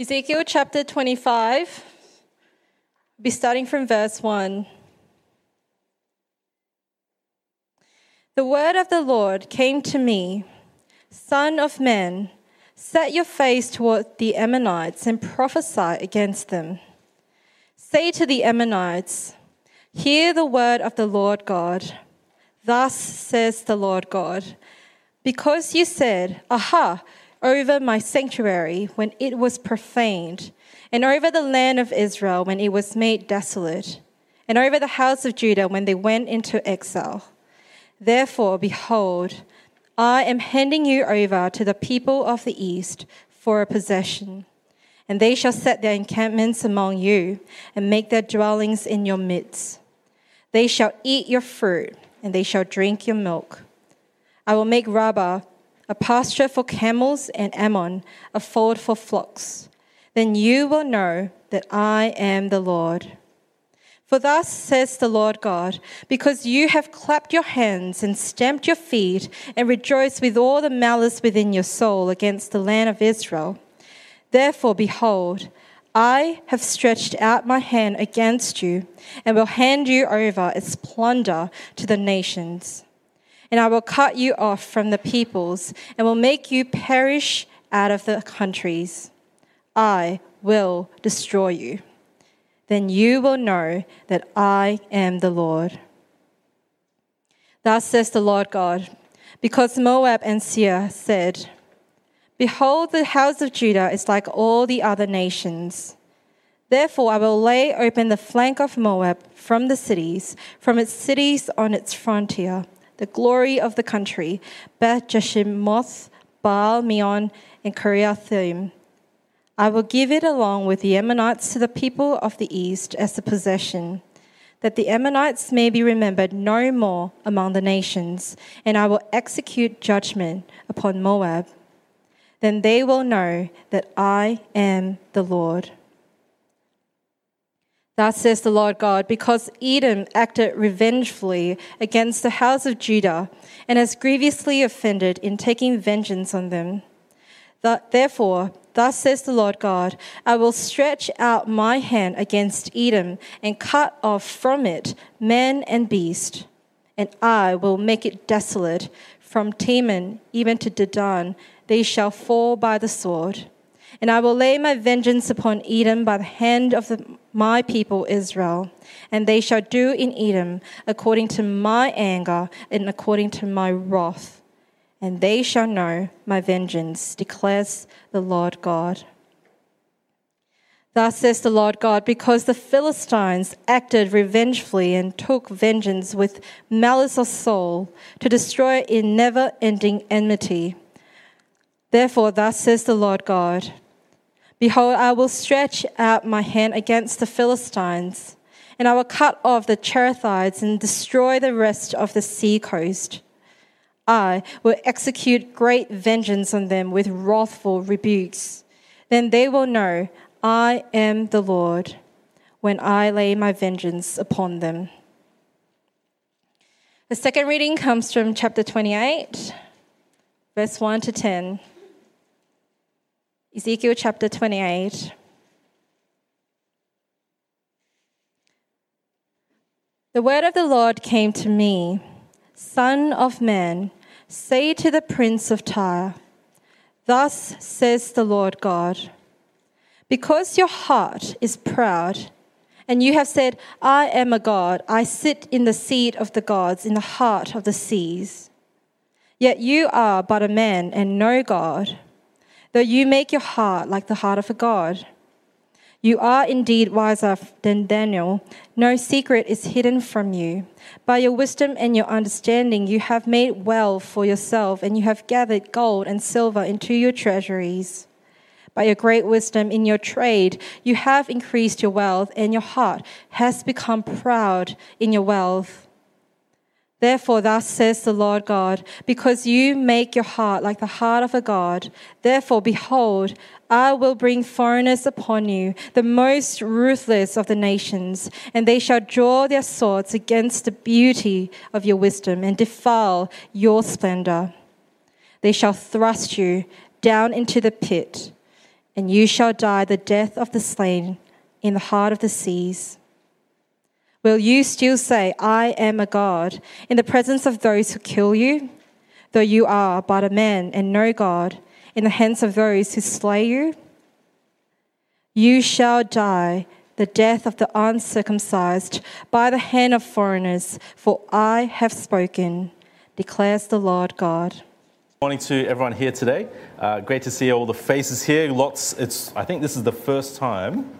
Ezekiel chapter 25, be starting from verse 1. The word of the Lord came to me Son of man, set your face toward the Ammonites and prophesy against them. Say to the Ammonites, Hear the word of the Lord God. Thus says the Lord God Because you said, Aha, over my sanctuary when it was profaned, and over the land of Israel when it was made desolate, and over the house of Judah when they went into exile. Therefore, behold, I am handing you over to the people of the east for a possession, and they shall set their encampments among you and make their dwellings in your midst. They shall eat your fruit, and they shall drink your milk. I will make Rabbah a pasture for camels, and Ammon a fold for flocks. Then you will know that I am the Lord. For thus says the Lord God, because you have clapped your hands and stamped your feet and rejoiced with all the malice within your soul against the land of Israel. Therefore, behold, I have stretched out my hand against you and will hand you over as plunder to the nations and I will cut you off from the peoples and will make you perish out of the countries. I will destroy you. Then you will know that I am the Lord. Thus says the Lord God, because Moab and Seir said, Behold, the house of Judah is like all the other nations. Therefore, I will lay open the flank of Moab from the cities, from its cities on its frontier the glory of the country, Beth Jeshimoth, Baal Meon, and Kiriathaim. I will give it along with the Ammonites to the people of the east as a possession, that the Ammonites may be remembered no more among the nations, and I will execute judgment upon Moab. Then they will know that I am the Lord. Thus says the Lord God, because Edom acted revengefully against the house of Judah and has grievously offended in taking vengeance on them. Therefore, thus says the Lord God, I will stretch out my hand against Edom and cut off from it man and beast, and I will make it desolate from Teman even to Dedan. They shall fall by the sword. And I will lay my vengeance upon Edom by the hand of the, my people Israel, and they shall do in Edom according to my anger and according to my wrath. And they shall know my vengeance, declares the Lord God. Thus says the Lord God, because the Philistines acted revengefully and took vengeance with malice of soul to destroy in never ending enmity. Therefore, thus says the Lord God Behold, I will stretch out my hand against the Philistines, and I will cut off the Cherethites and destroy the rest of the sea coast. I will execute great vengeance on them with wrathful rebukes. Then they will know I am the Lord when I lay my vengeance upon them. The second reading comes from chapter 28, verse 1 to 10. Ezekiel chapter 28. The word of the Lord came to me Son of man, say to the prince of Tyre, Thus says the Lord God, because your heart is proud, and you have said, I am a God, I sit in the seat of the gods, in the heart of the seas. Yet you are but a man and no God though you make your heart like the heart of a God. You are indeed wiser than Daniel. No secret is hidden from you. By your wisdom and your understanding, you have made wealth for yourself, and you have gathered gold and silver into your treasuries. By your great wisdom in your trade, you have increased your wealth, and your heart has become proud in your wealth. Therefore, thus says the Lord God, because you make your heart like the heart of a God, therefore, behold, I will bring foreigners upon you, the most ruthless of the nations, and they shall draw their swords against the beauty of your wisdom and defile your splendor. They shall thrust you down into the pit and you shall die the death of the slain in the heart of the seas. Will you still say, I am a God, in the presence of those who kill you? Though you are but a man and no God, in the hands of those who slay you? You shall die the death of the uncircumcised by the hand of foreigners, for I have spoken, declares the Lord God. Morning to everyone here today. Uh, great to see all the faces here. Lots. It's. I think this is the first time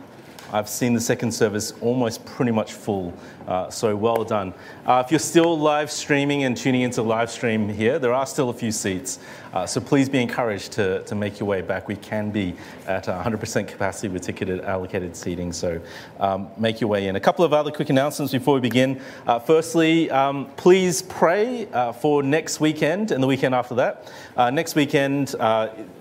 I've seen the second service almost pretty much full. Uh, so well done. Uh, if you're still live streaming and tuning into live stream here, there are still a few seats. Uh, so please be encouraged to, to make your way back. We can be at 100% capacity with ticketed allocated seating. So um, make your way in. A couple of other quick announcements before we begin. Uh, firstly, um, please pray uh, for next weekend and the weekend after that. Next weekend,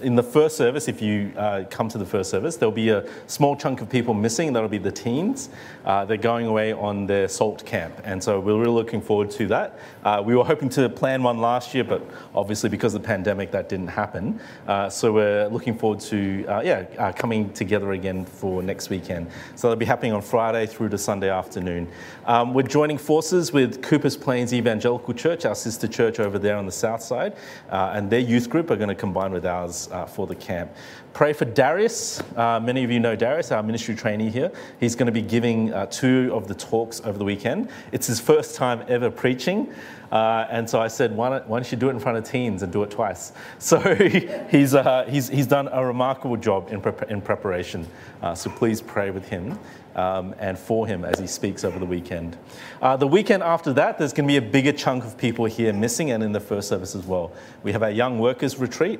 in the first service, if you come to the first service, there'll be a small chunk of people missing. That'll be the teens. they're going away on their SALT camp. And so we're really looking forward to that. Uh, we were hoping to plan one last year, but obviously because of the pandemic, that didn't happen. Uh, so we're looking forward to, uh, yeah, uh, coming together again for next weekend. So that'll be happening on Friday through to Sunday afternoon. Um, we're joining forces with Coopers Plains Evangelical Church, our sister church over there on the south side, uh, and their youth group are going to combine with ours for the camp. Pray for Darius. Uh, many of you know Darius, our ministry trainee here. He's going to be giving uh, two of the talks over the weekend. It's his first time ever preaching. Uh, and so I said, why don't, why don't, you do it in front of teens and do it twice? So he's, uh, he's, he's done a remarkable job in, pre- in preparation. Uh, so please pray with him um, and for him as he speaks over the weekend. Uh, the weekend after that, there's going to be a bigger chunk of people here missing and in the first service as well. We have our young workers retreat.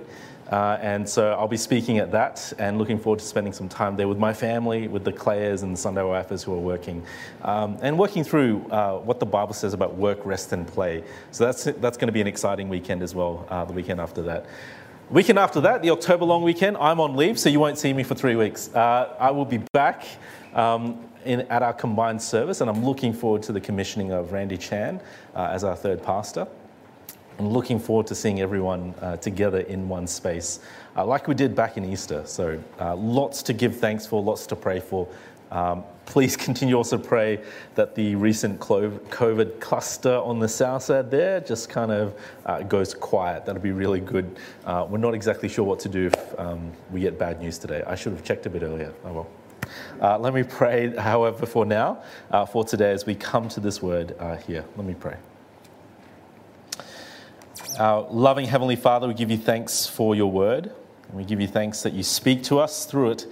Uh, and so I'll be speaking at that and looking forward to spending some time there with my family, with the Clares and the Sunday Wifers who are working, um, and working through uh, what the Bible says about work, rest, and play. So that's, that's going to be an exciting weekend as well, uh, the weekend after that. Weekend after that, the October long weekend, I'm on leave, so you won't see me for three weeks. Uh, I will be back um, in, at our combined service, and I'm looking forward to the commissioning of Randy Chan uh, as our third pastor. I'm looking forward to seeing everyone uh, together in one space, uh, like we did back in Easter. So, uh, lots to give thanks for, lots to pray for. Um, please continue also pray that the recent COVID cluster on the south side there just kind of uh, goes quiet. That'll be really good. Uh, we're not exactly sure what to do if um, we get bad news today. I should have checked a bit earlier. Oh well. Uh, let me pray, however, for now, for today as we come to this word here. Let me pray. Our loving Heavenly Father, we give you thanks for your word. And we give you thanks that you speak to us through it.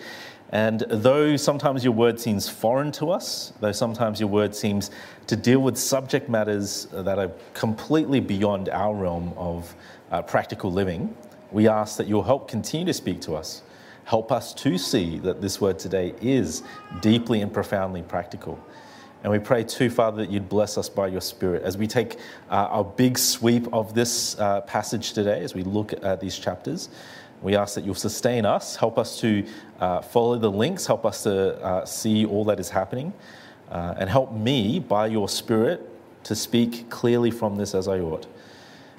And though sometimes your word seems foreign to us, though sometimes your word seems to deal with subject matters that are completely beyond our realm of uh, practical living, we ask that you'll help continue to speak to us. Help us to see that this word today is deeply and profoundly practical. And we pray too, Father, that you'd bless us by your Spirit as we take uh, our big sweep of this uh, passage today, as we look at these chapters. We ask that you'll sustain us, help us to uh, follow the links, help us to uh, see all that is happening, uh, and help me by your Spirit to speak clearly from this as I ought.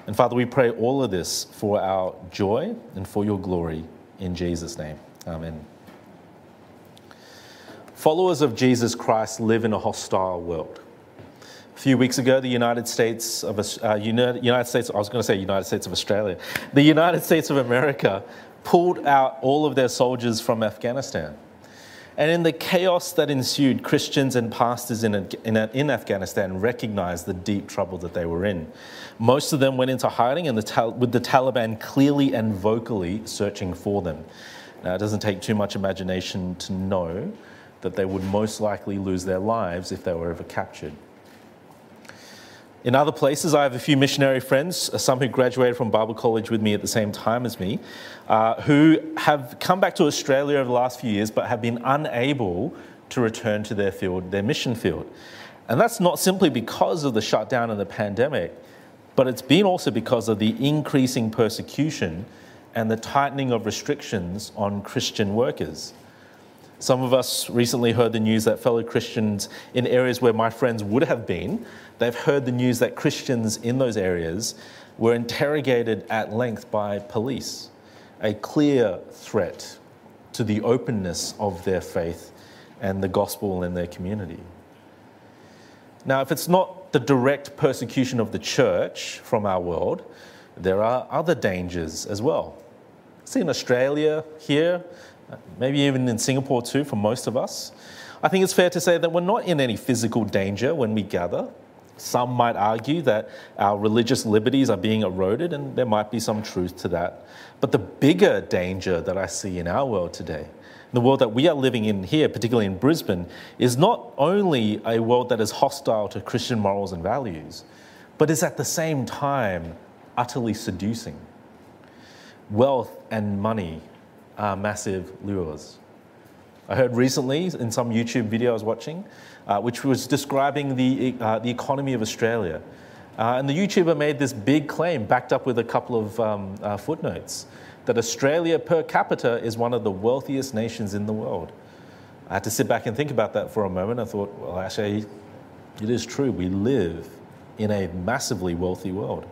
And Father, we pray all of this for our joy and for your glory in Jesus' name. Amen. Followers of Jesus Christ live in a hostile world. A few weeks ago, the United States of uh, United States, I was going to say United States of Australia, the United States of America pulled out all of their soldiers from Afghanistan. And in the chaos that ensued, Christians and pastors in, in, in, Afghanistan recognized the deep trouble that they were in. Most of them went into hiding, and the, with the Taliban clearly and vocally searching for them. Now, it doesn't take too much imagination to know that they would most likely lose their lives if they were ever captured. In other places, I have a few missionary friends, uh, some who graduated from Bible college with me at the same time as me, uh, who have come back to Australia over the last few years but have been unable to return to their field, their mission field. And that's not simply because of the shutdown and the pandemic, but it's been also because of the increasing persecution and the tightening of restrictions on Christian workers. Some of us recently heard the news that fellow Christians in areas where my friends would have been, they've heard the news that Christians in those areas were interrogated at length by police, a clear threat to the openness of their faith and the gospel in their community. Now, if it's not the direct persecution of the church from our world, there are other dangers as well. See in Australia, here, maybe even in Singapore too, for most of us. I think it's fair to say that we're not in any physical danger when we gather. Some might argue that our religious liberties are being eroded, and there might be some truth to that. But the bigger danger that I see in our world today, the world that we are living in here, particularly in Brisbane, is not only a world that is hostile to Christian morals and values, but is at the same time utterly seducing. Wealth and money are massive lures. I heard recently in some YouTube video I was watching, uh, which was describing the, uh, the economy of Australia. Uh, and the YouTuber made this big claim, backed up with a couple of um, uh, footnotes, that Australia per capita is one of the wealthiest nations in the world. I had to sit back and think about that for a moment. I thought, well, actually, it is true. We live in a massively wealthy world.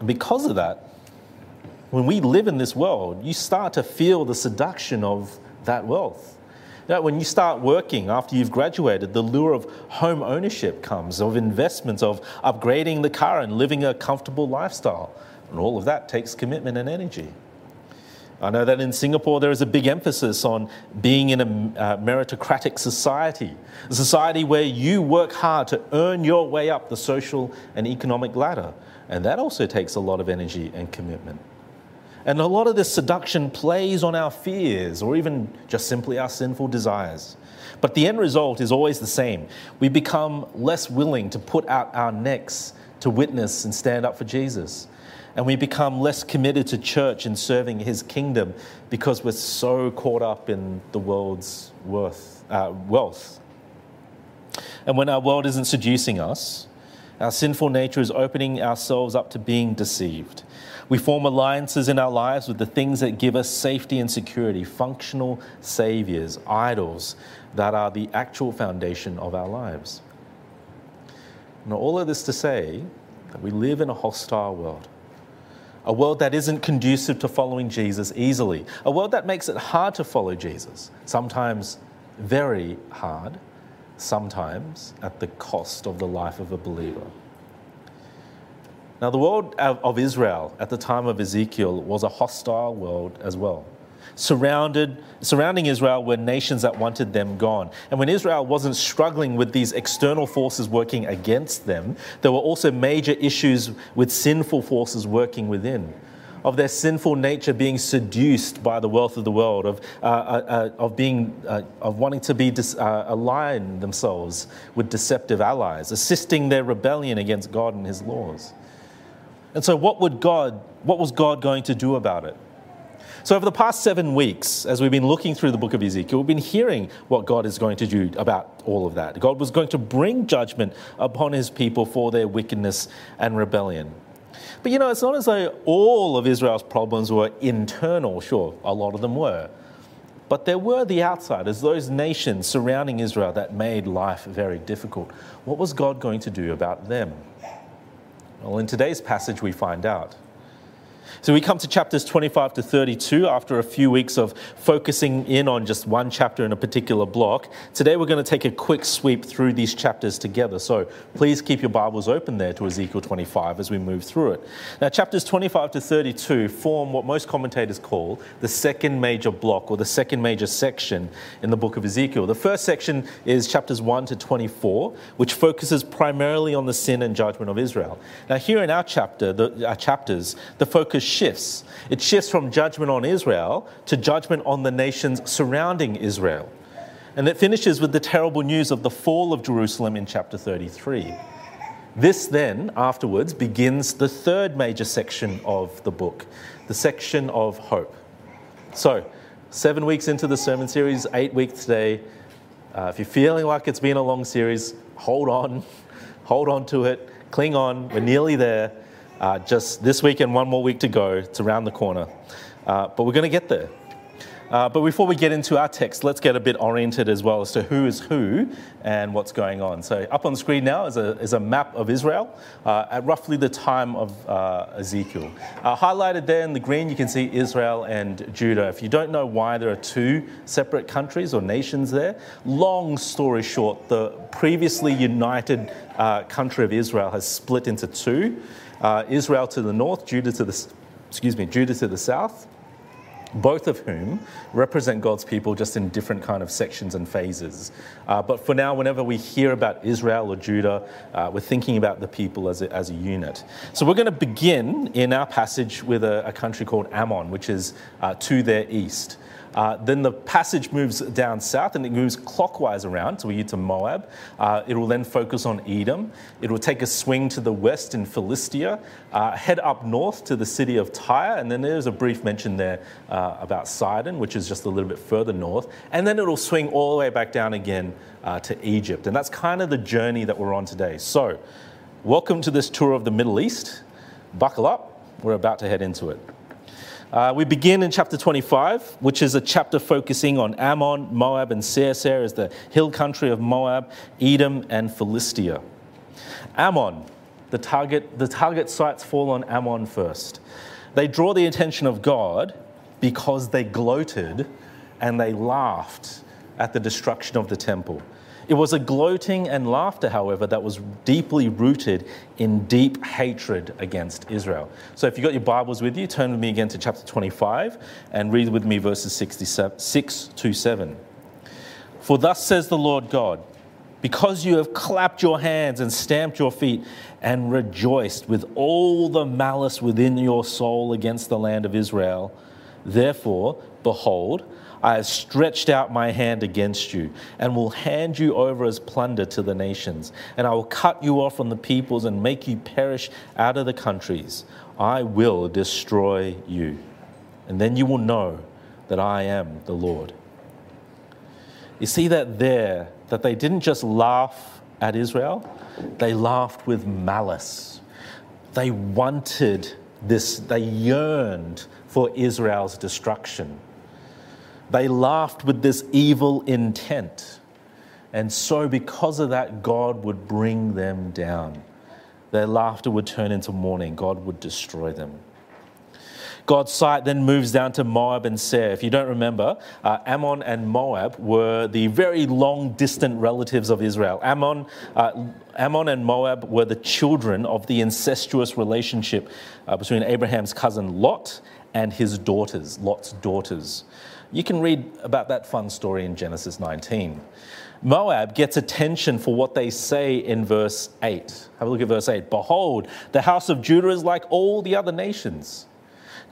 And because of that, when we live in this world, you start to feel the seduction of that wealth. You when you start working after you've graduated, the lure of home ownership comes, of investments, of upgrading the car and living a comfortable lifestyle. And all of that takes commitment and energy. I know that in Singapore there is a big emphasis on being in a uh, meritocratic society, a society where you work hard to earn your way up the social and economic ladder. And that also takes a lot of energy and commitment. And a lot of this seduction plays on our fears or even just simply our sinful desires. But the end result is always the same. We become less willing to put out our necks to witness and stand up for Jesus. And we become less committed to church and serving his kingdom because we're so caught up in the world's worth, uh, wealth. And when our world isn't seducing us, our sinful nature is opening ourselves up to being deceived. We form alliances in our lives with the things that give us safety and security, functional saviors, idols that are the actual foundation of our lives. Now, all of this to say that we live in a hostile world, a world that isn't conducive to following Jesus easily, a world that makes it hard to follow Jesus, sometimes very hard, sometimes at the cost of the life of a believer. Now, the world of Israel at the time of Ezekiel was a hostile world as well. Surrounded, surrounding Israel were nations that wanted them gone. And when Israel wasn't struggling with these external forces working against them, there were also major issues with sinful forces working within of their sinful nature being seduced by the wealth of the world, of, uh, uh, uh of, being, uh, of wanting to be dis- uh, align themselves with deceptive allies, assisting their rebellion against God and His laws. And so, what, would God, what was God going to do about it? So, over the past seven weeks, as we've been looking through the book of Ezekiel, we've been hearing what God is going to do about all of that. God was going to bring judgment upon his people for their wickedness and rebellion. But you know, it's not as though all of Israel's problems were internal. Sure, a lot of them were. But there were the outsiders, those nations surrounding Israel that made life very difficult. What was God going to do about them? Well, in today's passage, we find out. So we come to chapters 25 to 32 after a few weeks of focusing in on just one chapter in a particular block. Today we're going to take a quick sweep through these chapters together. So please keep your Bibles open there to Ezekiel 25 as we move through it. Now, chapters 25 to 32 form what most commentators call the second major block or the second major section in the book of Ezekiel. The first section is chapters 1 to 24, which focuses primarily on the sin and judgment of Israel. Now, here in our chapter, the, our chapters, the focus shifts. It shifts from judgment on Israel to judgment on the nations surrounding Israel. And it finishes with the terrible news of the fall of Jerusalem in chapter 33. This then, afterwards, begins the third major section of the book, the section of hope. So, seven weeks into the sermon series, eight weeks today. Uh, if you're feeling like it's been a long series, hold on, hold on to it, cling on, we're nearly there. Uh, just this week and one more week to go. It's around the corner. Uh, but we're going to get there. Uh, but before we get into our text, let's get a bit oriented as well as to who is who and what's going on. So, up on the screen now is a, is a map of Israel uh, at roughly the time of uh, Ezekiel. Uh, highlighted there in the green, you can see Israel and Judah. If you don't know why there are two separate countries or nations there, long story short, the previously united uh, country of Israel has split into two uh, Israel to the north, Judah to the, excuse me, Judah to the south both of whom represent God's people just in different kind of sections and phases. Uh, but for now, whenever we hear about Israel or Judah, uh, we're thinking about the people as a, as a unit. So we're going to begin in our passage with a, a country called Ammon, which is uh, to their east. Uh, then the passage moves down south and it moves clockwise around, so we get to Moab. Uh, it will then focus on Edom. It will take a swing to the west in Philistia, uh, head up north to the city of Tyre, and then there's a brief mention there uh, about Sidon, which is just a little bit further north. And then it'll swing all the way back down again uh, to Egypt. And that's kind of the journey that we're on today. So, welcome to this tour of the Middle East. Buckle up, we're about to head into it. Uh, we begin in chapter 25, which is a chapter focusing on Ammon, Moab, and Seir. Is the hill country of Moab, Edom, and Philistia. Ammon, the target, the target sights fall on Ammon first. They draw the attention of God because they gloated and they laughed at the destruction of the temple. It was a gloating and laughter, however, that was deeply rooted in deep hatred against Israel. So if you've got your Bibles with you, turn with me again to chapter 25 and read with me verses 6 to 7. For thus says the Lord God, because you have clapped your hands and stamped your feet and rejoiced with all the malice within your soul against the land of Israel, therefore, behold, I have stretched out my hand against you and will hand you over as plunder to the nations. And I will cut you off from the peoples and make you perish out of the countries. I will destroy you. And then you will know that I am the Lord. You see that there, that they didn't just laugh at Israel, they laughed with malice. They wanted this, they yearned for Israel's destruction. They laughed with this evil intent. And so, because of that, God would bring them down. Their laughter would turn into mourning. God would destroy them. God's sight then moves down to Moab and Seir. If you don't remember, uh, Ammon and Moab were the very long distant relatives of Israel. Ammon, uh, Ammon and Moab were the children of the incestuous relationship uh, between Abraham's cousin Lot and his daughters, Lot's daughters. You can read about that fun story in Genesis 19. Moab gets attention for what they say in verse 8. Have a look at verse 8. Behold, the house of Judah is like all the other nations.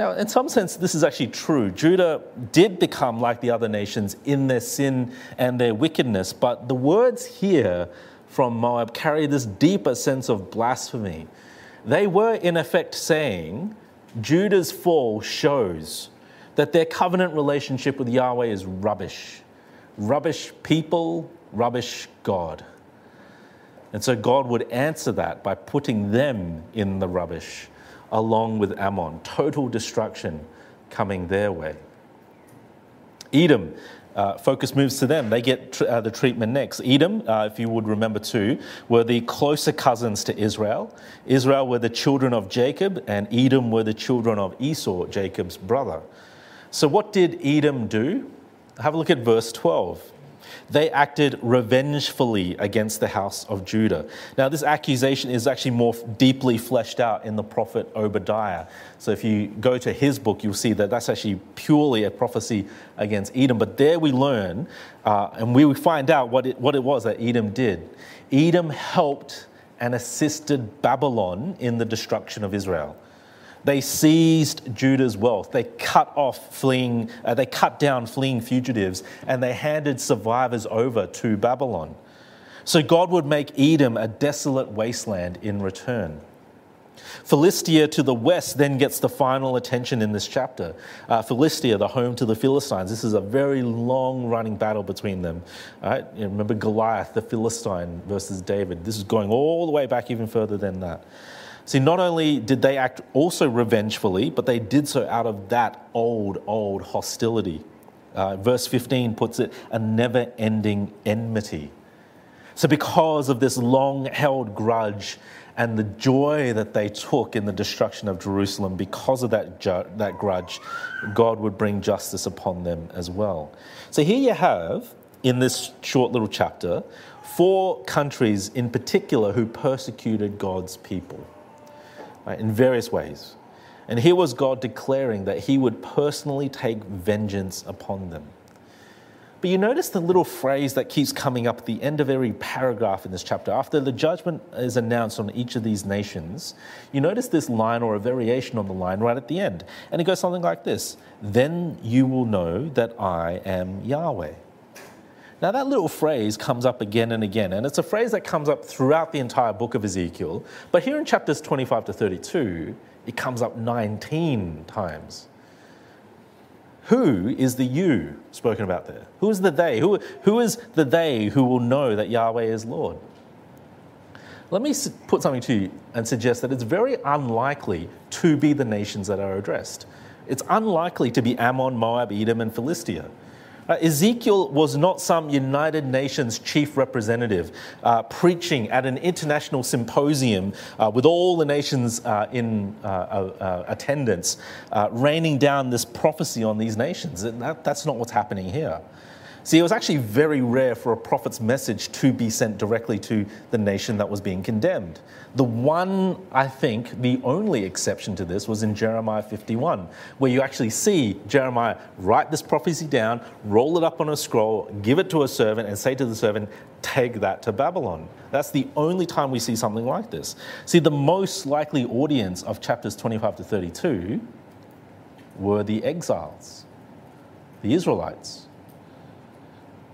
Now, in some sense, this is actually true. Judah did become like the other nations in their sin and their wickedness, but the words here from Moab carry this deeper sense of blasphemy. They were, in effect, saying Judah's fall shows that their covenant relationship with Yahweh is rubbish. Rubbish people, rubbish God. And so God would answer that by putting them in the rubbish along with Ammon. Total destruction coming their way. Edom, uh, focus moves to them. They get tr- uh, the treatment next. Edom, uh, if you would remember too, were the closer cousins to Israel. Israel were the children of Jacob, and Edom were the children of Esau, Jacob's brother. So, what did Edom do? Have a look at verse 12. They acted revengefully against the house of Judah. Now, this accusation is actually more deeply fleshed out in the prophet Obadiah. So, if you go to his book, you'll see that that's actually purely a prophecy against Edom. But there we learn, uh, and we find out what it, what it was that Edom did. Edom helped and assisted Babylon in the destruction of Israel. They seized Judah's wealth. They cut off fleeing, uh, they cut down fleeing fugitives, and they handed survivors over to Babylon. So God would make Edom a desolate wasteland in return. Philistia to the west then gets the final attention in this chapter. Uh, Philistia, the home to the Philistines. This is a very long running battle between them. Right? You remember Goliath, the Philistine versus David. This is going all the way back even further than that. See, not only did they act also revengefully, but they did so out of that old, old hostility. Uh, verse 15 puts it a never ending enmity. So, because of this long held grudge and the joy that they took in the destruction of Jerusalem, because of that, ju- that grudge, God would bring justice upon them as well. So, here you have in this short little chapter four countries in particular who persecuted God's people right, in various ways. And here was God declaring that he would personally take vengeance upon them. But you notice the little phrase that keeps coming up at the end of every paragraph in this chapter. After the judgment is announced on each of these nations, you notice this line or a variation on the line right at the end. And it goes something like this Then you will know that I am Yahweh. Now, that little phrase comes up again and again, and it's a phrase that comes up throughout the entire book of Ezekiel. But here in chapters 25 to 32, it comes up 19 times. Who is the you spoken about there? Who is the they? Who, who is the they who will know that Yahweh is Lord? Let me put something to you and suggest that it's very unlikely to be the nations that are addressed. It's unlikely to be Ammon, Moab, Edom, and Philistia. Uh, Ezekiel was not some United Nations chief representative uh, preaching at an international symposium uh, with all the nations uh, in uh, uh, attendance, raining down this prophecy on these nations. That, that's not what's happening here. See, it was actually very rare for a prophet's message to be sent directly to the nation that was being condemned. The one, I think, the only exception to this was in Jeremiah 51, where you actually see Jeremiah write this prophecy down, roll it up on a scroll, give it to a servant, and say to the servant, Take that to Babylon. That's the only time we see something like this. See, the most likely audience of chapters 25 to 32 were the exiles, the Israelites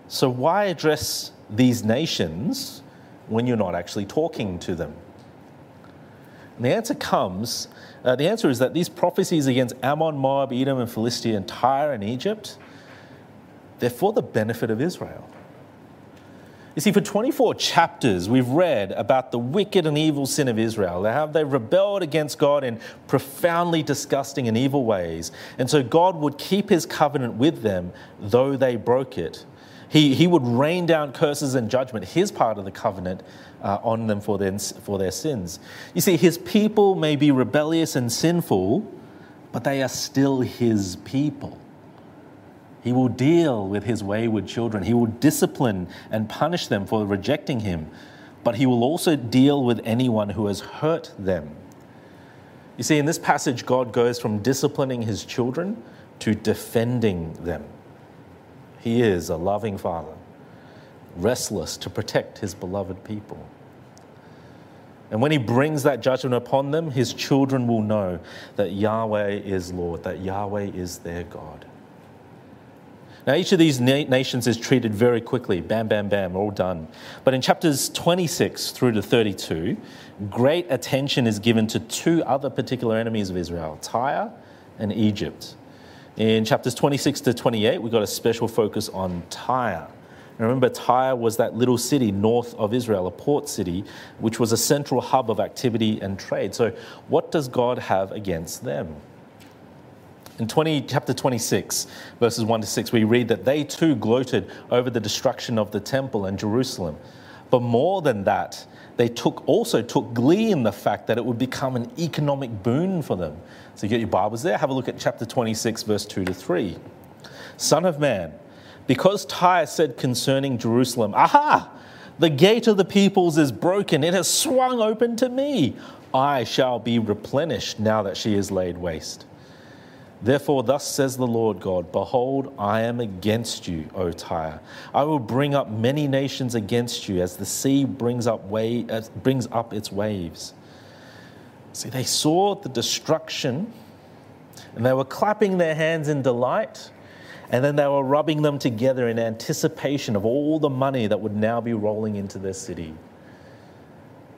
so, why address these nations when you're not actually talking to them? And the answer comes uh, the answer is that these prophecies against Ammon, Moab, Edom, and Philistia, and Tyre and Egypt, they're for the benefit of Israel. You see, for 24 chapters, we've read about the wicked and evil sin of Israel. Have they rebelled against God in profoundly disgusting and evil ways. And so God would keep his covenant with them, though they broke it. He, he would rain down curses and judgment, his part of the covenant, uh, on them for their, for their sins. You see, his people may be rebellious and sinful, but they are still his people. He will deal with his wayward children. He will discipline and punish them for rejecting him, but he will also deal with anyone who has hurt them. You see, in this passage, God goes from disciplining his children to defending them. He is a loving Father, restless to protect His beloved people. And when He brings that judgment upon them, His children will know that Yahweh is Lord, that Yahweh is their God. Now, each of these na- nations is treated very quickly bam, bam, bam, all done. But in chapters 26 through to 32, great attention is given to two other particular enemies of Israel Tyre and Egypt. In chapters 26 to 28, we got a special focus on Tyre. remember, Tyre was that little city north of Israel, a port city, which was a central hub of activity and trade. So, what does God have against them? In 20, chapter 26, verses 1 to 6, we read that they too gloated over the destruction of the temple and Jerusalem. But more than that, they took, also took glee in the fact that it would become an economic boon for them. So you get your Bibles there, have a look at chapter 26, verse 2 to 3. Son of man, because Tyre said concerning Jerusalem, Aha! The gate of the peoples is broken, it has swung open to me. I shall be replenished now that she is laid waste. Therefore, thus says the Lord God Behold, I am against you, O Tyre. I will bring up many nations against you as the sea brings up, wave, brings up its waves. See, they saw the destruction and they were clapping their hands in delight, and then they were rubbing them together in anticipation of all the money that would now be rolling into their city.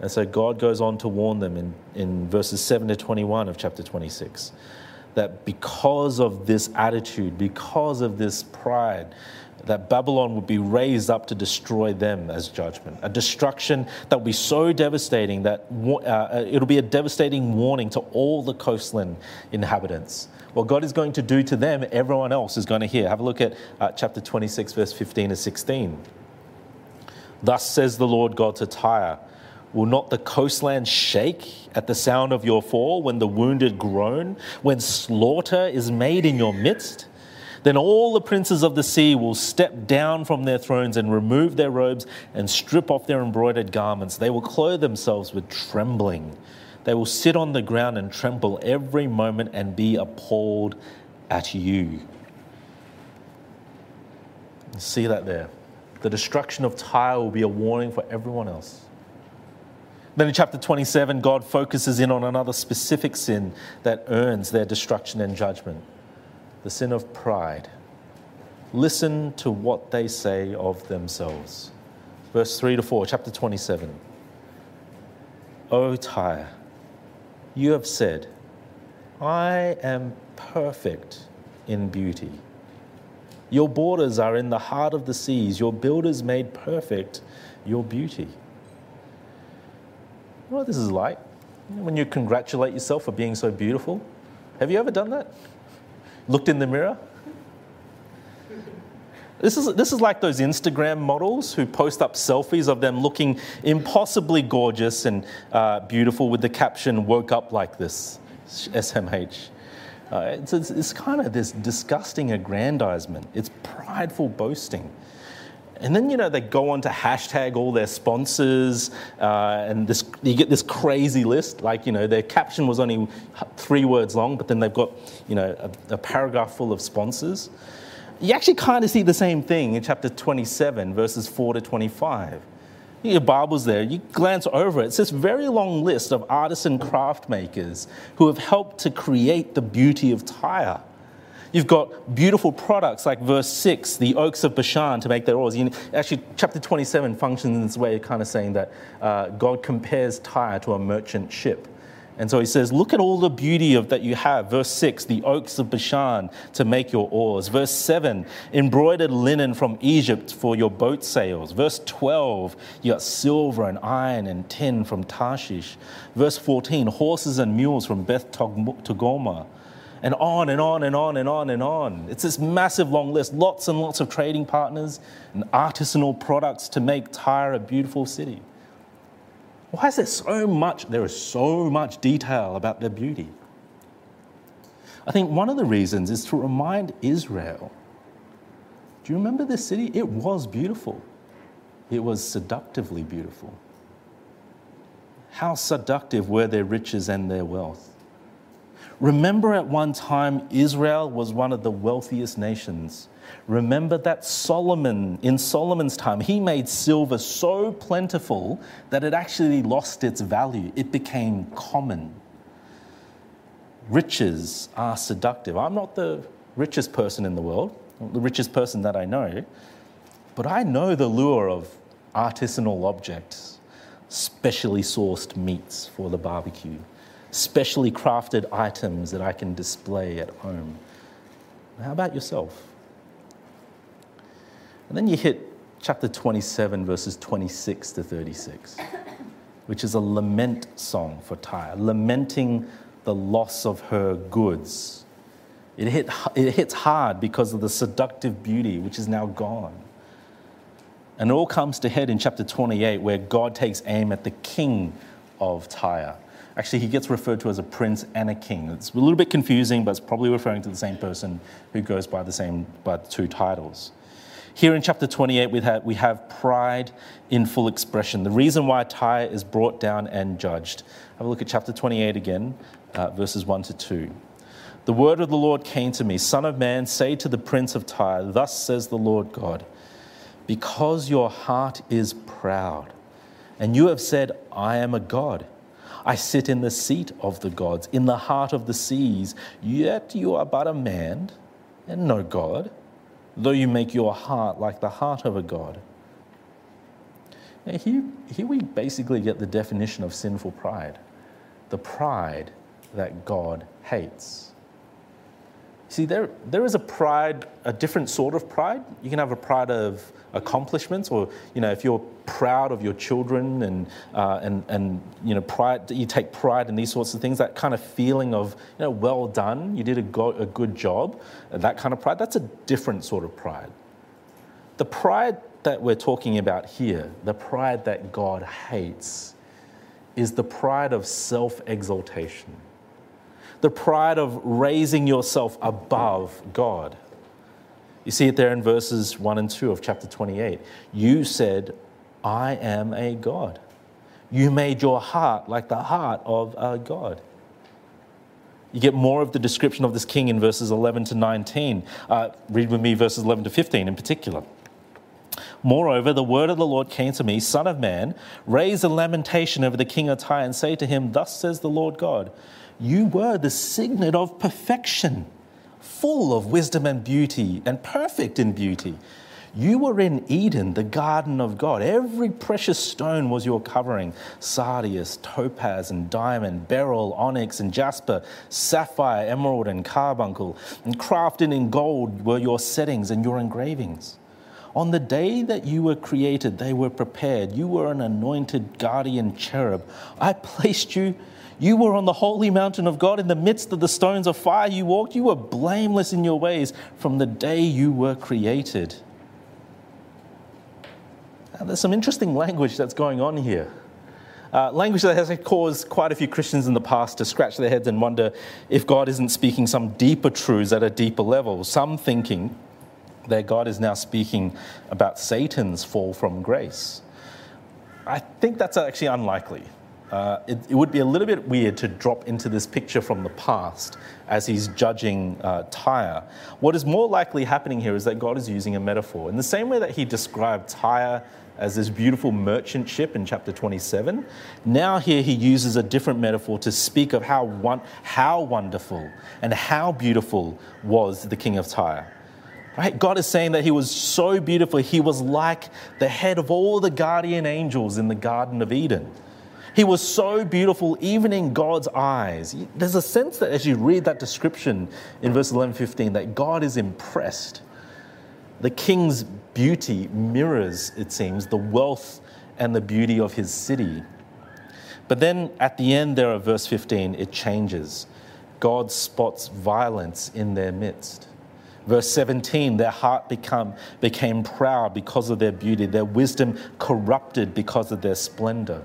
And so God goes on to warn them in, in verses 7 to 21 of chapter 26. That because of this attitude, because of this pride, that Babylon would be raised up to destroy them as judgment. A destruction that will be so devastating that uh, it'll be a devastating warning to all the coastland inhabitants. What God is going to do to them, everyone else is going to hear. Have a look at uh, chapter 26, verse 15 to 16. Thus says the Lord God to Tyre Will not the coastland shake at the sound of your fall when the wounded groan, when slaughter is made in your midst? Then all the princes of the sea will step down from their thrones and remove their robes and strip off their embroidered garments. They will clothe themselves with trembling. They will sit on the ground and tremble every moment and be appalled at you. See that there. The destruction of Tyre will be a warning for everyone else. Then in chapter 27, God focuses in on another specific sin that earns their destruction and judgment the sin of pride. Listen to what they say of themselves. Verse 3 to 4, chapter 27. O Tyre, you have said, I am perfect in beauty. Your borders are in the heart of the seas, your builders made perfect your beauty. What this is like? When you congratulate yourself for being so beautiful? Have you ever done that? looked in the mirror? This is, this is like those Instagram models who post up selfies of them looking impossibly gorgeous and uh, beautiful with the caption, woke up like this, SMH. Uh, it's, it's, it's kind of this disgusting aggrandizement. It's prideful boasting. And then, you know, they go on to hashtag all their sponsors, uh, and this, you get this crazy list. Like, you know, their caption was only three words long, but then they've got, you know, a, a paragraph full of sponsors. You actually kind of see the same thing in chapter 27, verses 4 to 25. Your Bible's there, you glance over it. It's this very long list of artisan craft makers who have helped to create the beauty of Tyre. You've got beautiful products like verse 6, the oaks of Bashan to make their oars. You, actually, chapter 27 functions in this way, kind of saying that uh, God compares Tyre to a merchant ship. And so he says, Look at all the beauty of that you have. Verse 6, the oaks of Bashan to make your oars. Verse 7, embroidered linen from Egypt for your boat sails. Verse 12, you got silver and iron and tin from Tarshish. Verse 14, horses and mules from Beth Togarmah and on and on and on and on and on. It's this massive long list, lots and lots of trading partners and artisanal products to make Tyre a beautiful city. Why is there so much? There is so much detail about their beauty. I think one of the reasons is to remind Israel do you remember this city? It was beautiful, it was seductively beautiful. How seductive were their riches and their wealth? Remember at one time, Israel was one of the wealthiest nations. Remember that Solomon, in Solomon's time, he made silver so plentiful that it actually lost its value. It became common. Riches are seductive. I'm not the richest person in the world, the richest person that I know, but I know the lure of artisanal objects, specially sourced meats for the barbecue specially crafted items that I can display at home. How about yourself? And then you hit chapter 27, verses 26 to 36, which is a lament song for Tyre, lamenting the loss of her goods. It, hit, it hits hard because of the seductive beauty which is now gone. And it all comes to head in chapter 28, where God takes aim at the king of Tyre Actually, he gets referred to as a prince and a king. It's a little bit confusing, but it's probably referring to the same person who goes by the same by the two titles. Here in chapter 28, we have, we have pride in full expression. The reason why Tyre is brought down and judged. Have a look at chapter 28 again, uh, verses 1 to 2. The word of the Lord came to me Son of man, say to the prince of Tyre, Thus says the Lord God, because your heart is proud, and you have said, I am a God I sit in the seat of the gods, in the heart of the seas. Yet you are but a man and no God, though you make your heart like the heart of a God. Now here, here we basically get the definition of sinful pride the pride that God hates. See, there, there is a pride, a different sort of pride. You can have a pride of accomplishments, or you know, if you're proud of your children and uh, and and you know, pride, you take pride in these sorts of things. That kind of feeling of you know, well done, you did a, go, a good job. That kind of pride. That's a different sort of pride. The pride that we're talking about here, the pride that God hates, is the pride of self-exaltation the pride of raising yourself above God. You see it there in verses 1 and 2 of chapter 28. You said, I am a God. You made your heart like the heart of a God. You get more of the description of this king in verses 11 to 19. Uh, read with me verses 11 to 15 in particular. Moreover, the word of the Lord came to me, Son of man, raise a lamentation over the king of Tyre and say to him, Thus says the Lord God you were the signet of perfection, full of wisdom and beauty, and perfect in beauty. You were in Eden, the garden of God. Every precious stone was your covering sardius, topaz, and diamond, beryl, onyx, and jasper, sapphire, emerald, and carbuncle. And crafted in gold were your settings and your engravings. On the day that you were created, they were prepared. You were an anointed guardian cherub. I placed you you were on the holy mountain of God in the midst of the stones of fire you walked. You were blameless in your ways from the day you were created. Now, there's some interesting language that's going on here. Uh, language that has caused quite a few Christians in the past to scratch their heads and wonder if God isn't speaking some deeper truths at a deeper level. Some thinking that God is now speaking about Satan's fall from grace. I think that's actually unlikely uh, it, it, would be a little bit weird to drop into this picture from the past as he's judging uh, Tyre. What is more likely happening here is that God is using a metaphor. In the same way that he described Tyre as this beautiful merchant ship in chapter 27, now here he uses a different metaphor to speak of how, one, how wonderful and how beautiful was the king of Tyre. Right? God is saying that he was so beautiful, he was like the head of all the guardian angels in the Garden of Eden. He was so beautiful, even in God's eyes. There's a sense that as you read that description in verse 11 15, that God is impressed. The king's beauty mirrors, it seems, the wealth and the beauty of his city. But then at the end there of verse 15, it changes. God spots violence in their midst. Verse 17, their heart become, became proud because of their beauty, their wisdom corrupted because of their splendor.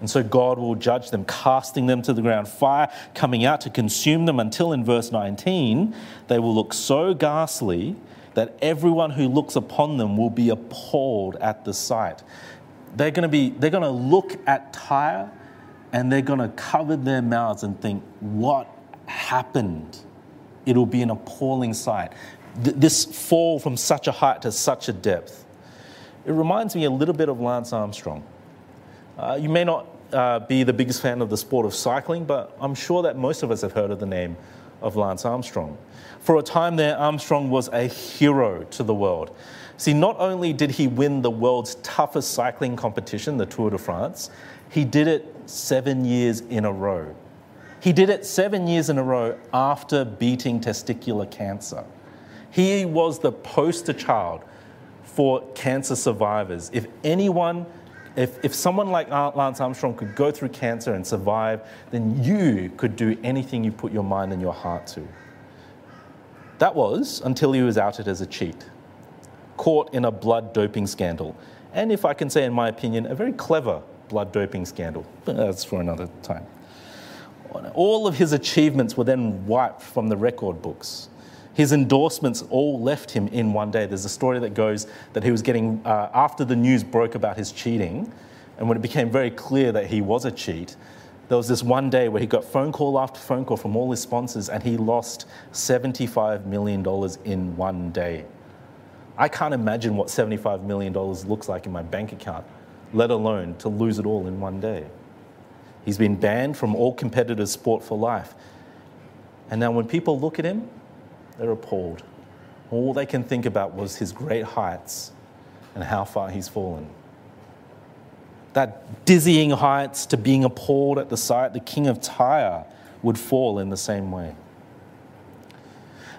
And so God will judge them, casting them to the ground, fire coming out to consume them until in verse 19 they will look so ghastly that everyone who looks upon them will be appalled at the sight. They're going to be they're going to look at Tyre and they're going to cover their mouths and think, "What happened?" It'll be an appalling sight. This fall from such a height to such a depth. It reminds me a little bit of Lance Armstrong. Uh, you may not uh, be the biggest fan of the sport of cycling, but I'm sure that most of us have heard of the name of Lance Armstrong. For a time there, Armstrong was a hero to the world. See, not only did he win the world's toughest cycling competition, the Tour de France, he did it seven years in a row. He did it seven years in a row after beating testicular cancer. He was the poster child for cancer survivors. If anyone if, if someone like Lance Armstrong could go through cancer and survive, then you could do anything you put your mind and your heart to. That was until he was outed as a cheat, caught in a blood doping scandal. And if I can say, in my opinion, a very clever blood doping scandal. But that's for another time. All of his achievements were then wiped from the record books. His endorsements all left him in one day. There's a story that goes that he was getting, uh, after the news broke about his cheating, and when it became very clear that he was a cheat, there was this one day where he got phone call after phone call from all his sponsors, and he lost $75 million in one day. I can't imagine what $75 million looks like in my bank account, let alone to lose it all in one day. He's been banned from all competitive sport for life. And now, when people look at him, they're appalled. All they can think about was his great heights and how far he's fallen. That dizzying heights to being appalled at the sight, the king of Tyre would fall in the same way.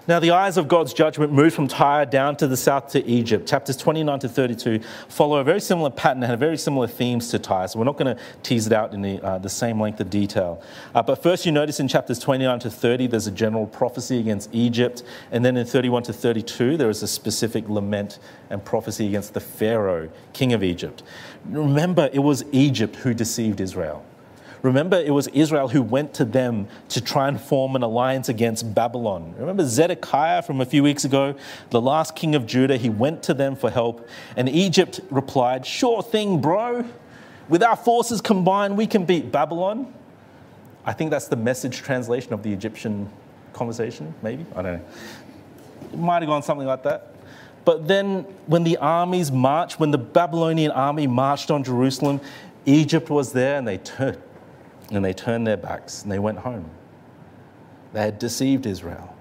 Now, the eyes of God's judgment moved from Tyre down to the south to Egypt. Chapters 29 to 32 follow a very similar pattern and have very similar themes to Tyre, so we're not going to tease it out in the, uh, the same length of detail. Uh, but first, you notice in chapters 29 to 30, there's a general prophecy against Egypt, and then in 31 to 32, there is a specific lament and prophecy against the Pharaoh, king of Egypt. Remember, it was Egypt who deceived Israel. Remember, it was Israel who went to them to try and form an alliance against Babylon. Remember Zedekiah from a few weeks ago, the last king of Judah? He went to them for help, and Egypt replied, Sure thing, bro. With our forces combined, we can beat Babylon. I think that's the message translation of the Egyptian conversation, maybe? I don't know. It might have gone something like that. But then, when the armies marched, when the Babylonian army marched on Jerusalem, Egypt was there and they turned, and they turned their backs and they went home. They had deceived Israel.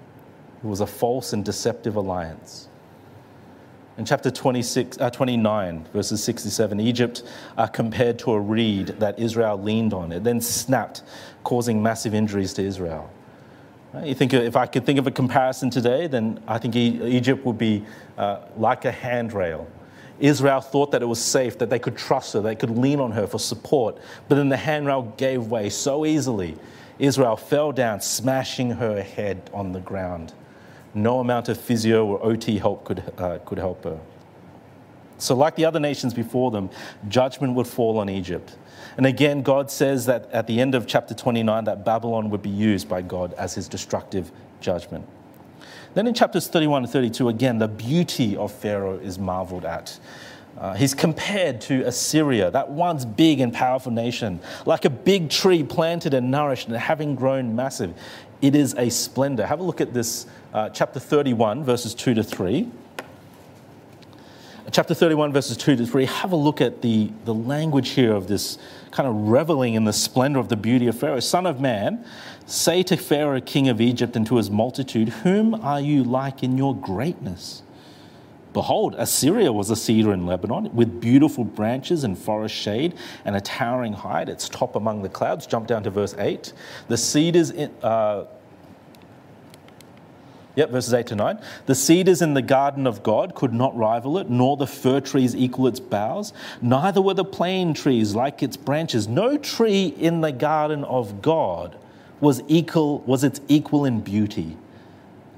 It was a false and deceptive alliance. In chapter 26, uh, 29, verses 67, Egypt uh, compared to a reed that Israel leaned on. It then snapped, causing massive injuries to Israel. You think if I could think of a comparison today, then I think Egypt would be uh, like a handrail Israel thought that it was safe, that they could trust her, they could lean on her for support. But then the handrail gave way so easily. Israel fell down, smashing her head on the ground. No amount of physio or OT help could, uh, could help her. So, like the other nations before them, judgment would fall on Egypt. And again, God says that at the end of chapter 29, that Babylon would be used by God as his destructive judgment. Then in chapters 31 and 32, again, the beauty of Pharaoh is marveled at. Uh, he's compared to Assyria, that once big and powerful nation, like a big tree planted and nourished and having grown massive. It is a splendor. Have a look at this, uh, chapter 31, verses 2 to 3 chapter 31, verses 2 to 3, have a look at the, the language here of this kind of reveling in the splendor of the beauty of Pharaoh. Son of man, say to Pharaoh, king of Egypt, and to his multitude, Whom are you like in your greatness? Behold, Assyria was a cedar in Lebanon with beautiful branches and forest shade and a towering height, its top among the clouds. Jump down to verse 8. The cedars, in, uh, Yep, verses 8 to 9. The cedars in the garden of God could not rival it, nor the fir trees equal its boughs. Neither were the plane trees like its branches. No tree in the garden of God was equal was its equal in beauty.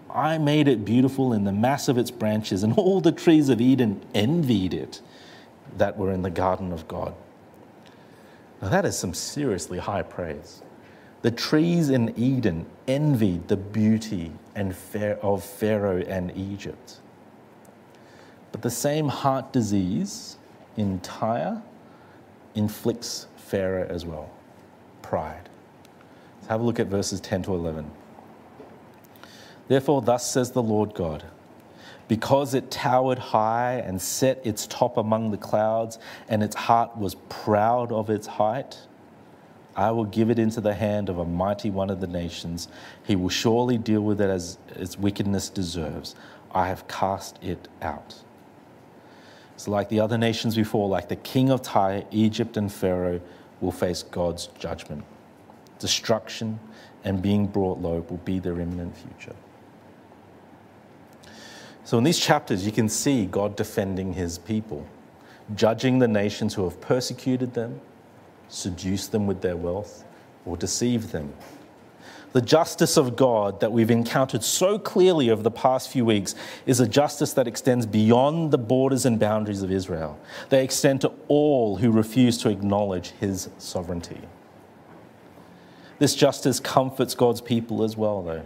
I made it beautiful in the mass of its branches, and all the trees of Eden envied it that were in the garden of God. Now that is some seriously high praise. The trees in Eden envied the beauty and of Pharaoh and Egypt. But the same heart disease in Tyre inflicts Pharaoh as well pride. Let's have a look at verses 10 to 11. Therefore, thus says the Lord God because it towered high and set its top among the clouds, and its heart was proud of its height I will give it into the hand of a mighty one of the nations. He will surely deal with it as its wickedness deserves. I have cast it out. So, like the other nations before, like the king of Tyre, Egypt, and Pharaoh will face God's judgment. Destruction and being brought low will be their imminent future. So, in these chapters, you can see God defending his people, judging the nations who have persecuted them seduce them with their wealth, or deceive them. The justice of God that we've encountered so clearly over the past few weeks is a justice that extends beyond the borders and boundaries of Israel. They extend to all who refuse to acknowledge his sovereignty. This justice comforts God's people as well, though.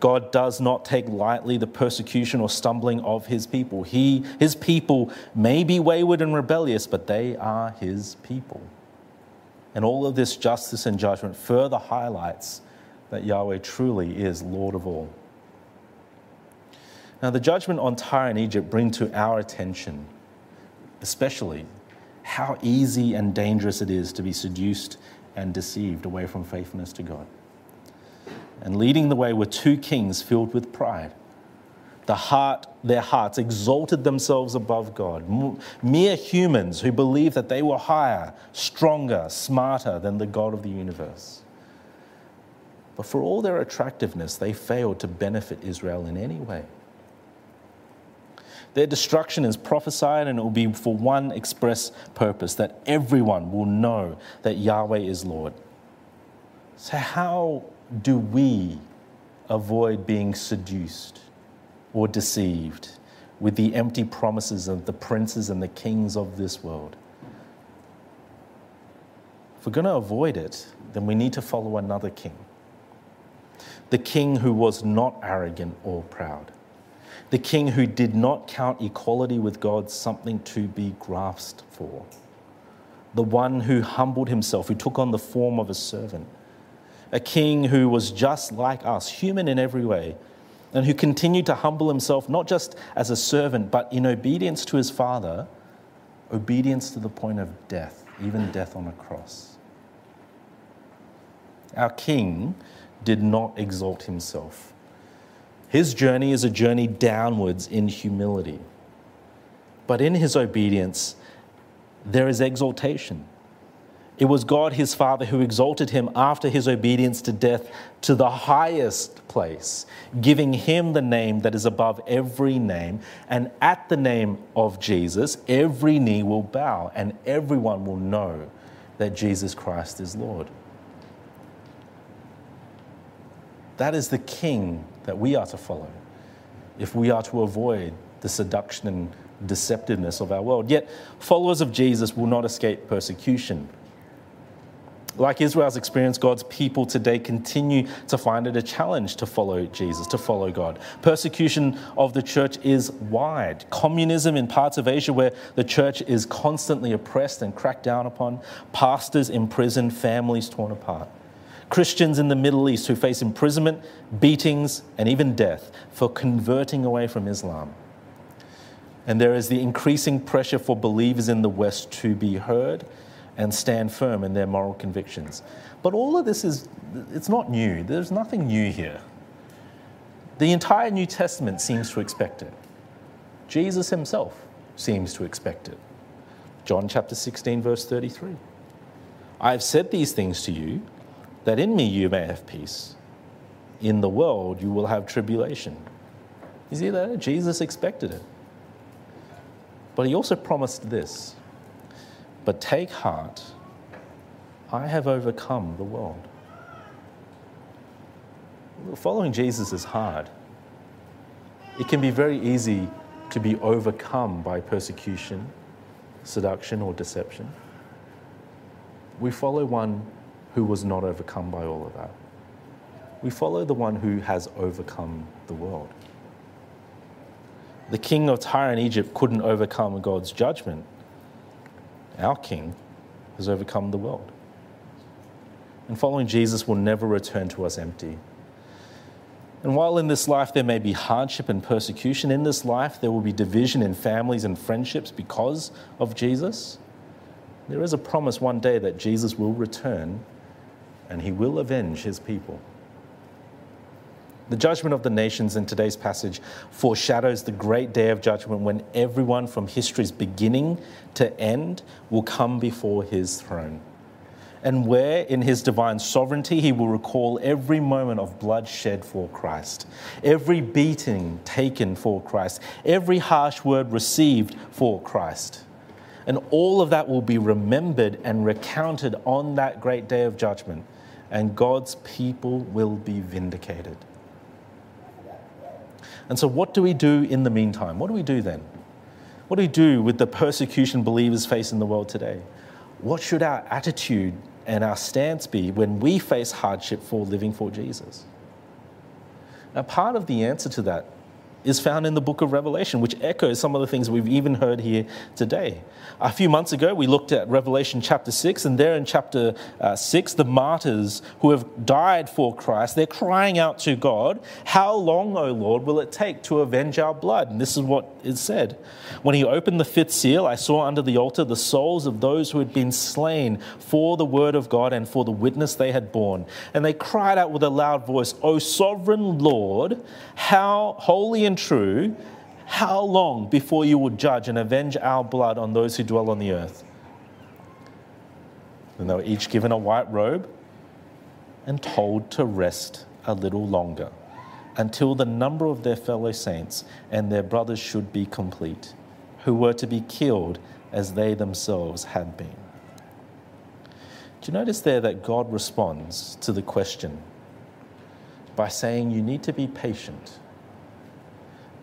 God does not take lightly the persecution or stumbling of his people. He, his people may be wayward and rebellious, but they are his people. And all of this justice and judgment further highlights that Yahweh truly is Lord of all. Now, the judgment on Tyre and Egypt bring to our attention, especially, how easy and dangerous it is to be seduced and deceived away from faithfulness to God. And leading the way were two kings filled with pride the heart, their hearts exalted themselves above God. Mere humans who believed that they were higher, stronger, smarter than the God of the universe. But for all their attractiveness, they failed to benefit Israel in any way. Their destruction is prophesied, and it will be for one express purpose that everyone will know that Yahweh is Lord. So, how do we avoid being seduced or deceived with the empty promises of the princes and the kings of this world? If we're going to avoid it, then we need to follow another king. The king who was not arrogant or proud the king who did not count equality with God something to be grasped for, the one who humbled himself, who took on the form of a servant, a king who was just like us, human in every way, and who continued to humble himself not just as a servant, but in obedience to his Father, obedience to the point of death, even death on a cross. Our king did not exalt himself his journey is a journey downwards in humility. But in his obedience, there is exaltation. It was God, his Father, who exalted him after his obedience to death to the highest place, giving him the name that is above every name. And at the name of Jesus, every knee will bow and everyone will know that Jesus Christ is Lord. That is the King that we are to follow if we are to avoid the seduction and deceptiveness of our world. Yet, followers of Jesus will not escape persecution. Like Israel's experience, God's people today continue to find it a challenge to follow Jesus, to follow God. Persecution of the church is wide. Communism in parts of Asia where the church is constantly oppressed and cracked down upon, pastors imprisoned, families torn apart. Christians in the Middle East who face imprisonment, beatings, and even death for converting away from Islam. And there is the increasing pressure for believers in the West to be heard and stand firm in their moral convictions. But all of this is, it's not new. There's nothing new here. The entire New Testament seems to expect it. Jesus himself seems to expect it. John chapter 16, verse 33. I have said these things to you that in me you may have peace. In the world you will have tribulation. You see that? Jesus expected it. But he also promised this But take heart, I have overcome the world. Following Jesus is hard. It can be very easy to be overcome by persecution, seduction, or deception. We follow one who was not overcome by all of that. We follow the one who has overcome the world. The king of Tyre and Egypt couldn't overcome God's judgment. Our king has overcome the world. And following Jesus will never return to us empty. And while in this life there may be hardship and persecution, in this life there will be division in families and friendships because of Jesus, there is a promise one day that Jesus will return and he will avenge his people. The judgment of the nations in today's passage foreshadows the great day of judgment when everyone from history's beginning to end will come before his throne. And where, in his divine sovereignty, he will recall every moment of blood shed for Christ, every beating taken for Christ, every harsh word received for Christ. And all of that will be remembered and recounted on that great day of judgment and God's people will be vindicated. And so, what do we do in the meantime? What do we do then? What do we do with the persecution believers face in the world today? What should our attitude and our stance be when we face hardship for living for Jesus? Now, part of the answer to that is found in the book of Revelation, which echoes some of the things we've even heard here today. A few months ago, we looked at Revelation chapter 6, and there in chapter uh, 6, the martyrs who have died for Christ, they're crying out to God, How long, O Lord, will it take to avenge our blood? And this is what is said. When he opened the fifth seal, I saw under the altar the souls of those who had been slain for the word of God and for the witness they had borne. And they cried out with a loud voice, O sovereign Lord, how holy and true, how long before you will judge and avenge our blood on those who dwell on the earth? And they were each given a white robe, and told to rest a little longer until the number of their fellow saints and their brothers should be complete, who were to be killed as they themselves had been. Do you notice there that God responds to the question by saying you need to be patient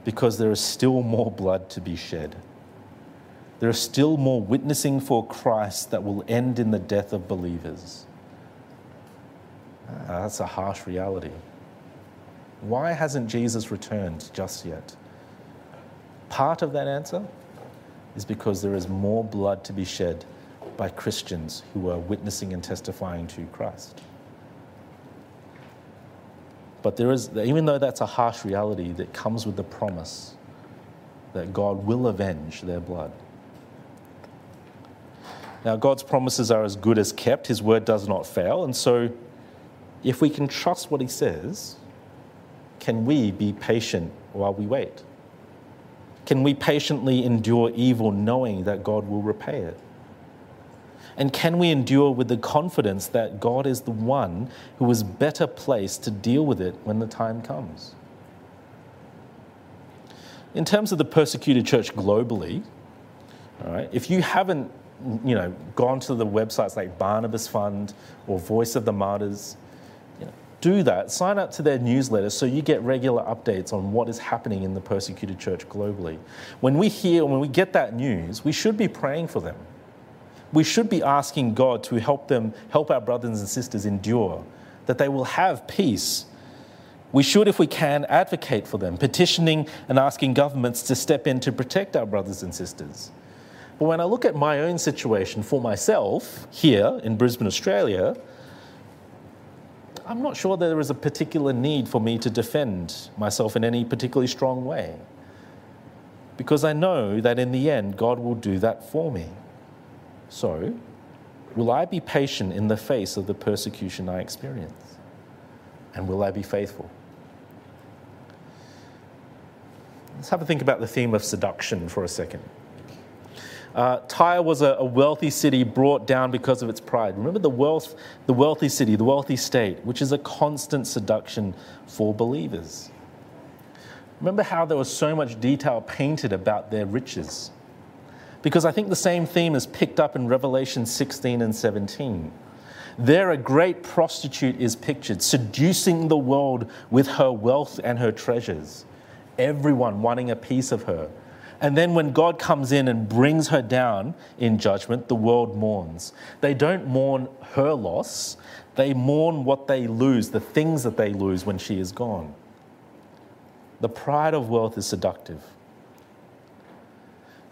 because there is still more blood to be shed? There is still more witnessing for Christ that will end in the death of believers. Ah, that's a harsh reality. Why hasn't Jesus returned just yet? Part of that answer is because there is more blood to be shed by Christians who are witnessing and testifying to Christ. But there is, even though that's a harsh reality, that comes with the promise that God will avenge their blood. Now, God's promises are as good as kept, His word does not fail. And so, if we can trust what He says, can we be patient while we wait? Can we patiently endure evil knowing that God will repay it? And can we endure with the confidence that God is the one who is better placed to deal with it when the time comes? In terms of the persecuted church globally, all right, if you haven't you know, gone to the websites like Barnabas Fund or Voice of the Martyrs, you know, do that. Sign up to their newsletter so you get regular updates on what is happening in the persecuted church globally. When we hear, when we get that news, we should be praying for them. We should be asking God to help them, help our brothers and sisters endure, that they will have peace. We should, if we can, advocate for them, petitioning and asking governments to step in to protect our brothers and sisters. But when I look at my own situation for myself here in Brisbane, Australia, I'm not sure there is a particular need for me to defend myself in any particularly strong way. Because I know that in the end, God will do that for me. So, will I be patient in the face of the persecution I experience? And will I be faithful? Let's have a think about the theme of seduction for a second. Uh, Tyre was a, a, wealthy city brought down because of its pride. Remember the wealth, the wealthy city, the wealthy state, which is a constant seduction for believers. Remember how there was so much detail painted about their riches. Because I think the same theme is picked up in Revelation 16 and 17. There, a great prostitute is pictured, seducing the world with her wealth and her treasures, everyone wanting a piece of her and then when God comes in and brings her down in judgment, the world mourns. They don't mourn her loss, they mourn what they lose, the things that they lose when she is gone. The pride of wealth is seductive.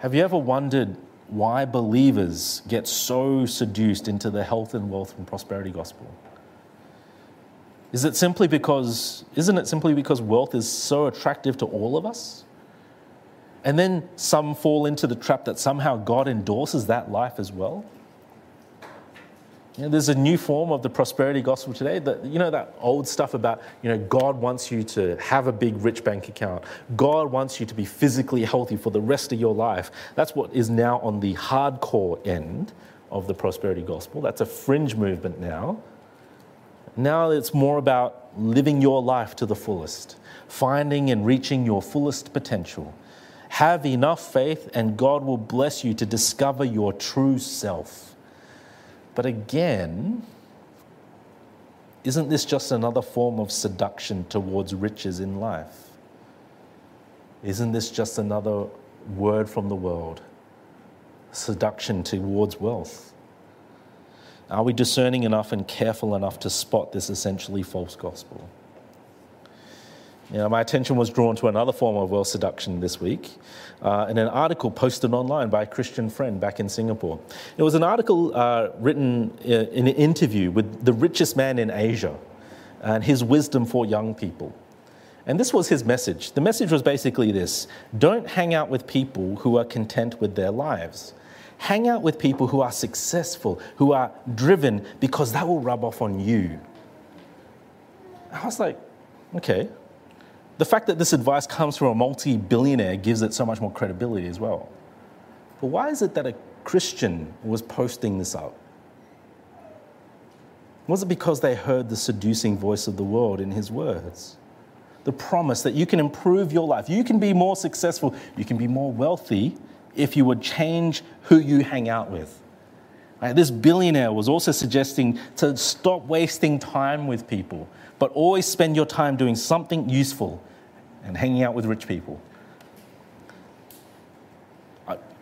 Have you ever wondered why believers get so seduced into the health and wealth and prosperity gospel? Is it simply because, isn't it simply because wealth is so attractive to all of us? And then some fall into the trap that somehow God endorses that life as well. You know, there's a new form of the prosperity gospel today. That you know that old stuff about you know God wants you to have a big rich bank account. God wants you to be physically healthy for the rest of your life. That's what is now on the hardcore end of the prosperity gospel. That's a fringe movement now. Now it's more about living your life to the fullest, finding and reaching your fullest potential have enough faith, and God will bless you to discover your true self. But again, isn't this just another form of seduction towards riches in life? Isn't this just another word from the world? Seduction towards wealth. Are we discerning enough and careful enough to spot this essentially false gospel? You know, my attention was drawn to another form of wealth seduction this week uh, in an article posted online by a Christian friend back in Singapore. It was an article uh, written uh, in an interview with the richest man in Asia and his wisdom for young people. And this was his message. The message was basically this don't hang out with people who are content with their lives. Hang out with people who are successful, who are driven, because that will rub off on you. I was like, okay, the fact that this advice comes from a multi billionaire gives it so much more credibility as well. But why is it that a Christian was posting this up? Was it because they heard the seducing voice of the world in his words? The promise that you can improve your life, you can be more successful, you can be more wealthy if you would change who you hang out with. Right? This billionaire was also suggesting to stop wasting time with people, but always spend your time doing something useful and hanging out with rich people.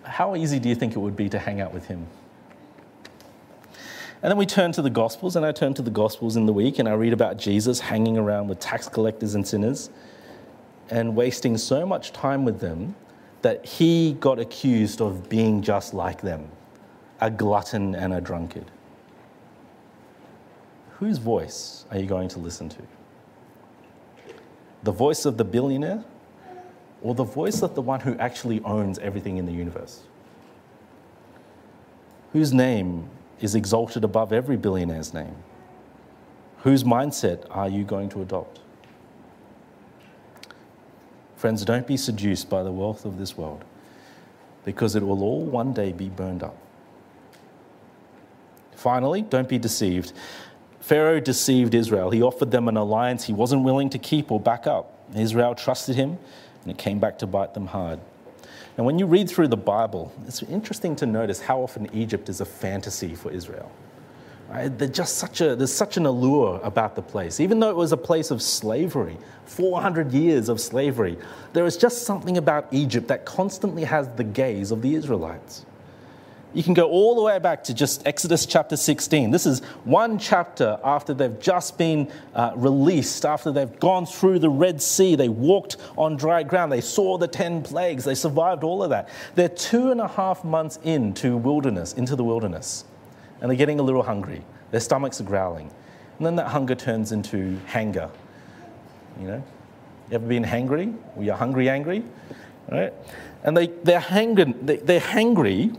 How easy do you think it would be to hang out with him? And then we turn to the Gospels, and I turn to the Gospels in the week, and I read about Jesus hanging around with tax collectors and sinners and wasting so much time with them that he got accused of being just like them a glutton and a drunkard. Whose voice are you going to listen to? The voice of the billionaire or the voice of the one who actually owns everything in the universe? Whose name is exalted above every billionaire's name? Whose mindset are you going to adopt? Friends, don't be seduced by the wealth of this world because it will all one day be burned up. Finally, don't be deceived. Pharaoh deceived Israel. He offered them an alliance he wasn't willing to keep or back up. Israel trusted him, and it came back to bite them hard. And when you read through the Bible, it's interesting to notice how often Egypt is a fantasy for Israel. Right? just such a, there's such an allure about the place. Even though it was a place of slavery, 400 years of slavery, there is just something about Egypt that constantly has the gaze of the Israelites. You can go all the way back to just Exodus chapter 16. This is one chapter after they've just been uh, released, after they've gone through the Red Sea. They walked on dry ground. They saw the 10 plagues. They survived all of that. They're two and a half months into wilderness, into the wilderness, and they're getting a little hungry. Their stomachs are growling. And then that hunger turns into hanger. You know? You ever been hangry? Were you hungry, angry? Right? And they, they're, hangry, they, they're hangry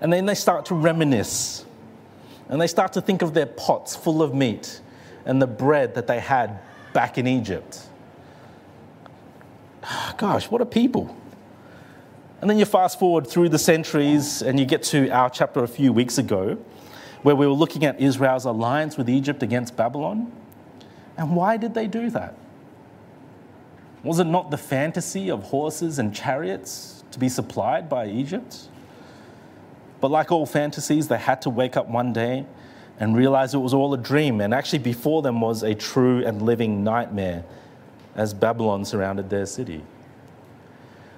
and then they start to reminisce. And they start to think of their pots full of meat and the bread that they had back in Egypt. Ah, gosh, what a people. And then you fast forward through the centuries and you get to our chapter a few weeks ago, where we were looking at Israel's alliance with Egypt against Babylon. And why did they do that? Was it not the fantasy of horses and chariots to be supplied by Egypt? But like all fantasies, they had to wake up one day and realize it was all a dream. And actually, before them was a true and living nightmare as Babylon surrounded their city.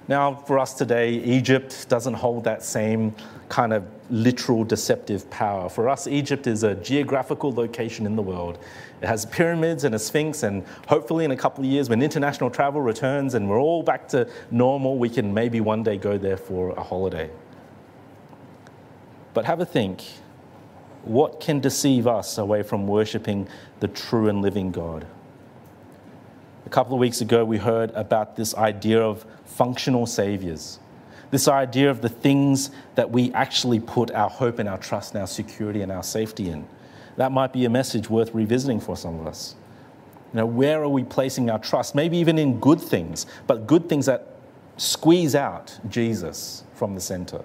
Now, for us today, Egypt doesn't hold that same kind of literal deceptive power. For us, Egypt is a geographical location in the world. It has pyramids and a sphinx, and hopefully, in a couple of years, when international travel returns and we're all back to normal, we can maybe one day go there for a holiday. But have a think what can deceive us away from worshipping the true and living God? A couple of weeks ago, we heard about this idea of functional saviors, this idea of the things that we actually put our hope and our trust and our security and our safety in. That might be a message worth revisiting for some of us. You know, where are we placing our trust? Maybe even in good things, but good things that squeeze out Jesus from the center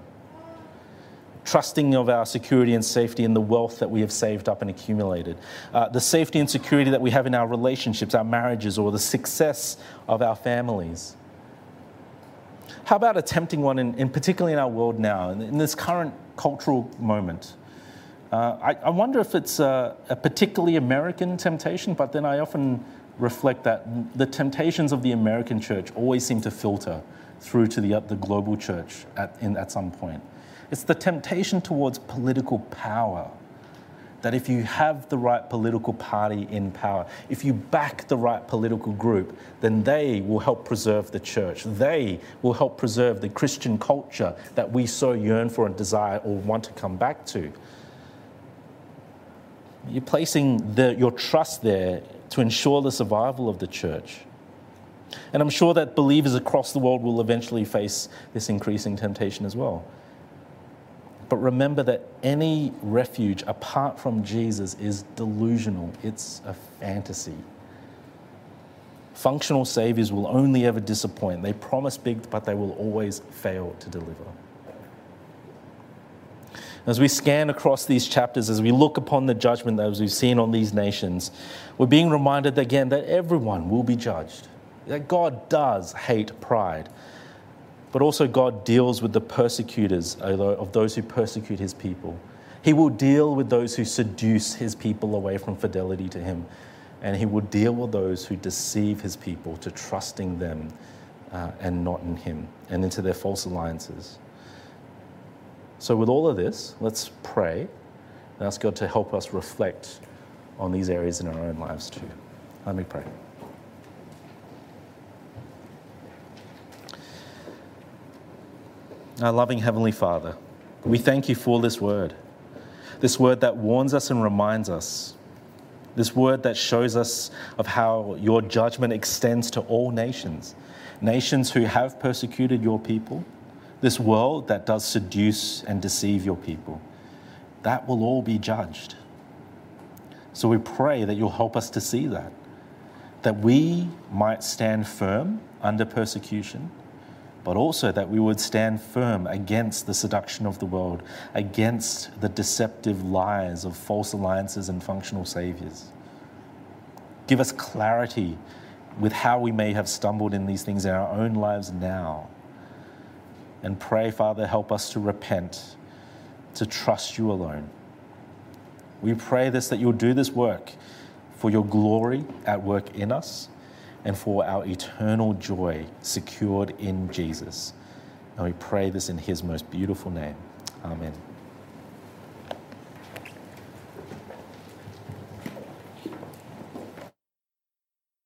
trusting of our security and safety in the wealth that we have saved up and accumulated, uh, the safety and security that we have in our relationships, our marriages, or the success of our families. How about a tempting one, in, in particularly in our world now, in, in this current cultural moment? Uh, I, I, wonder if it's a, a particularly American temptation, but then I often reflect that the temptations of the American church always seem to filter through to the, the global church at, in, at some point. It's the temptation towards political power. That if you have the right political party in power, if you back the right political group, then they will help preserve the church. They will help preserve the Christian culture that we so yearn for and desire or want to come back to. You're placing the, your trust there to ensure the survival of the church. And I'm sure that believers across the world will eventually face this increasing temptation as well. But remember that any refuge apart from Jesus is delusional, it's a fantasy. Functional saviors will only ever disappoint. They promise big, but they will always fail to deliver. As we scan across these chapters, as we look upon the judgment that we've seen on these nations, we're being reminded again that everyone will be judged. That God does hate pride, but also God deals with the persecutors of those who persecute his people. He will deal with those who seduce his people away from fidelity to him, and he will deal with those who deceive his people to trusting them uh, and not in him and into their false alliances. So, with all of this, let's pray and ask God to help us reflect on these areas in our own lives too. Let me pray. Our loving Heavenly Father, we thank you for this word, this word that warns us and reminds us, this word that shows us of how your judgment extends to all nations, nations who have persecuted your people this world that does seduce and deceive your people, that will all be judged. So we pray that you'll help us to see that, that we might stand firm under persecution, but also that we would stand firm against the seduction of the world, against the deceptive lies of false alliances and functional saviors. Give us clarity with how we may have stumbled in these things in our own lives now and pray, Father, help us to repent, to trust you alone. We pray this that you'll do this work for your glory at work in us and for our eternal joy secured in Jesus. And we pray this in his most beautiful name. Amen.